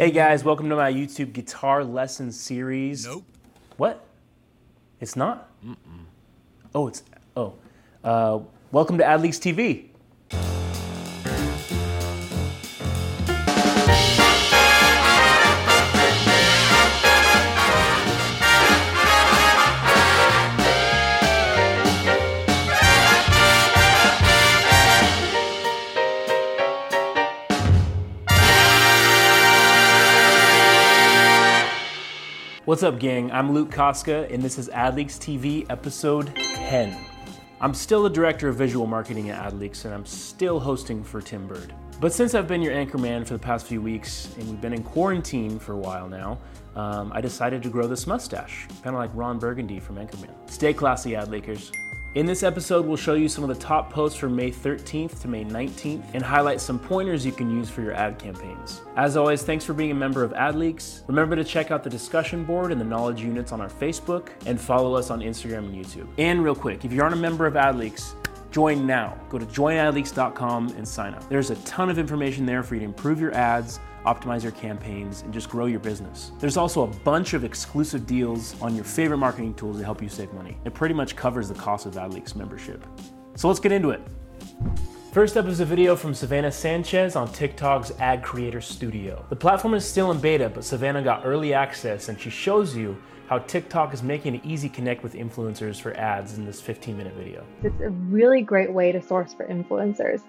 Hey guys, welcome to my YouTube guitar lesson series. Nope. What? It's not? Mm-mm. Oh, it's, oh. Uh, welcome to AdLeaks TV. What's up, gang? I'm Luke Koska, and this is AdLeaks TV episode 10. I'm still the director of visual marketing at AdLeaks, and I'm still hosting for Tim Burd. But since I've been your anchor man for the past few weeks, and we've been in quarantine for a while now, um, I decided to grow this mustache, kind of like Ron Burgundy from Anchorman. Stay classy, AdLeakers. In this episode, we'll show you some of the top posts from May 13th to May 19th and highlight some pointers you can use for your ad campaigns. As always, thanks for being a member of AdLeaks. Remember to check out the discussion board and the knowledge units on our Facebook and follow us on Instagram and YouTube. And real quick, if you aren't a member of AdLeaks, Join now. Go to joinadleaks.com and sign up. There's a ton of information there for you to improve your ads, optimize your campaigns, and just grow your business. There's also a bunch of exclusive deals on your favorite marketing tools to help you save money. It pretty much covers the cost of AdLeaks membership. So let's get into it. First up is a video from Savannah Sanchez on TikTok's Ad Creator Studio. The platform is still in beta, but Savannah got early access and she shows you how TikTok is making it easy connect with influencers for ads in this 15 minute video. It's a really great way to source for influencers.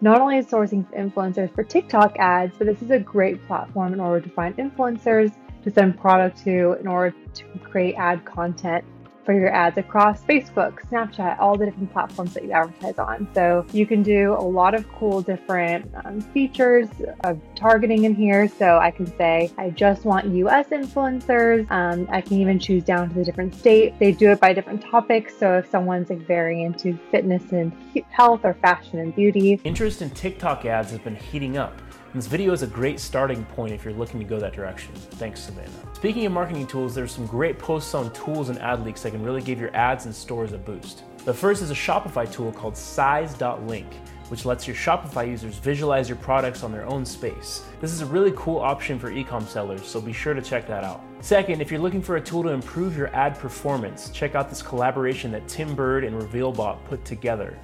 Not only is sourcing influencers for TikTok ads, but this is a great platform in order to find influencers to send product to in order to create ad content for your ads across Facebook, Snapchat, all the different platforms that you advertise on. So you can do a lot of cool different um, features of targeting in here. So I can say, I just want US influencers. Um, I can even choose down to the different state. They do it by different topics. So if someone's like very into fitness and health or fashion and beauty. Interest in TikTok ads has been heating up. And this video is a great starting point if you're looking to go that direction. Thanks, Savannah. Speaking of marketing tools, there's some great posts on tools and AdLeaks that can really give your ads and stores a boost. The first is a Shopify tool called Size.link, which lets your Shopify users visualize your products on their own space. This is a really cool option for ecom sellers, so be sure to check that out. Second, if you're looking for a tool to improve your ad performance, check out this collaboration that Tim Burd and RevealBot put together.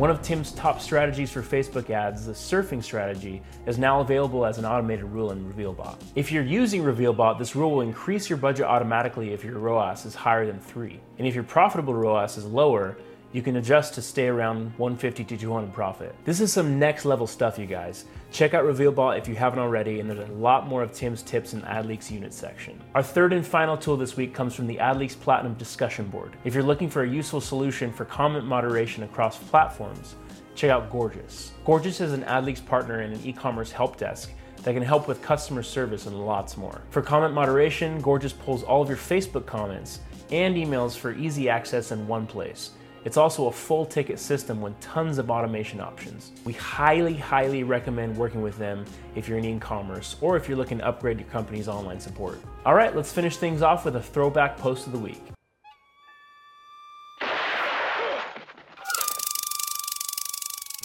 One of Tim's top strategies for Facebook ads, the surfing strategy, is now available as an automated rule in RevealBot. If you're using RevealBot, this rule will increase your budget automatically if your ROAS is higher than 3. And if your profitable ROAS is lower, you can adjust to stay around 150 to 200 profit. This is some next level stuff, you guys. Check out RevealBot if you haven't already, and there's a lot more of Tim's tips in the AdLeaks unit section. Our third and final tool this week comes from the AdLeaks Platinum discussion board. If you're looking for a useful solution for comment moderation across platforms, check out Gorgias. Gorgias is an AdLeaks partner and an e-commerce help desk that can help with customer service and lots more. For comment moderation, Gorgias pulls all of your Facebook comments and emails for easy access in one place. It's also a full ticket system with tons of automation options. We highly, highly recommend working with them if you're in e-commerce or if you're looking to upgrade your company's online support. All right, let's finish things off with a throwback post of the week.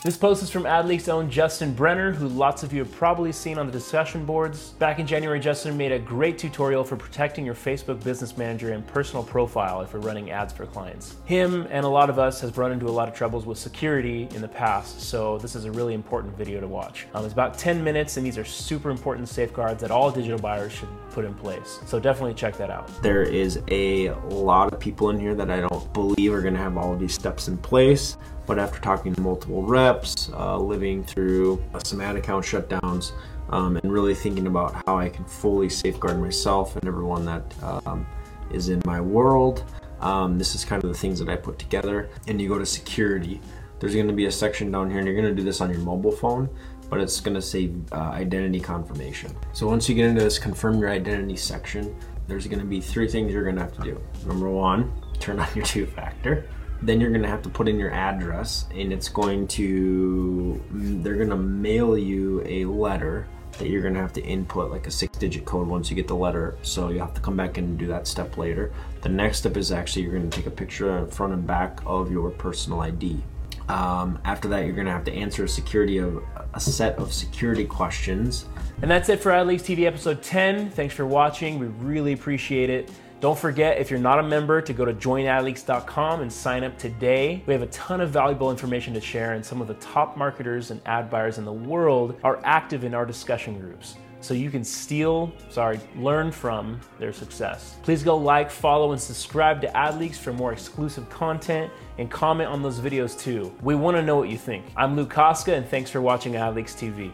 This post is from AdLeaks' own Justin Brenner, who lots of you have probably seen on the discussion boards. Back in January, Justin made a great tutorial for protecting your Facebook Business Manager and personal profile if you're running ads for clients. Him and a lot of us has run into a lot of troubles with security in the past, so this is a really important video to watch. Um, it's about 10 minutes, and these are super important safeguards that all digital buyers should put in place. So definitely check that out. There is a lot of people in here that I don't believe are going to have all of these steps in place. But after talking to multiple reps, uh, living through some ad account shutdowns, um, and really thinking about how I can fully safeguard myself and everyone that um, is in my world, um, this is kind of the things that I put together. And you go to security. There's going to be a section down here, and you're going to do this on your mobile phone, but it's going to say uh, identity confirmation. So once you get into this confirm your identity section, there's going to be three things you're going to have to do. Number one, turn on your two factor then you're going to have to put in your address and it's going to they're going to mail you a letter that you're going to have to input like a six digit code once you get the letter so you have to come back and do that step later the next step is actually you're going to take a picture of front and back of your personal id Um, after that, you're going to have to answer a security of a set of security questions. And that's it for AdLeaks TV episode 10. Thanks for watching. We really appreciate it. Don't forget, if you're not a member, to go to joinadleaks.com and sign up today. We have a ton of valuable information to share, and some of the top marketers and ad buyers in the world are active in our discussion groups. So you can steal, sorry, learn from their success. Please go like, follow, and subscribe to AdLeaks for more exclusive content and comment on those videos too. We want to know what you think. I'm Luke Koska, and thanks for watching AdLeaks TV.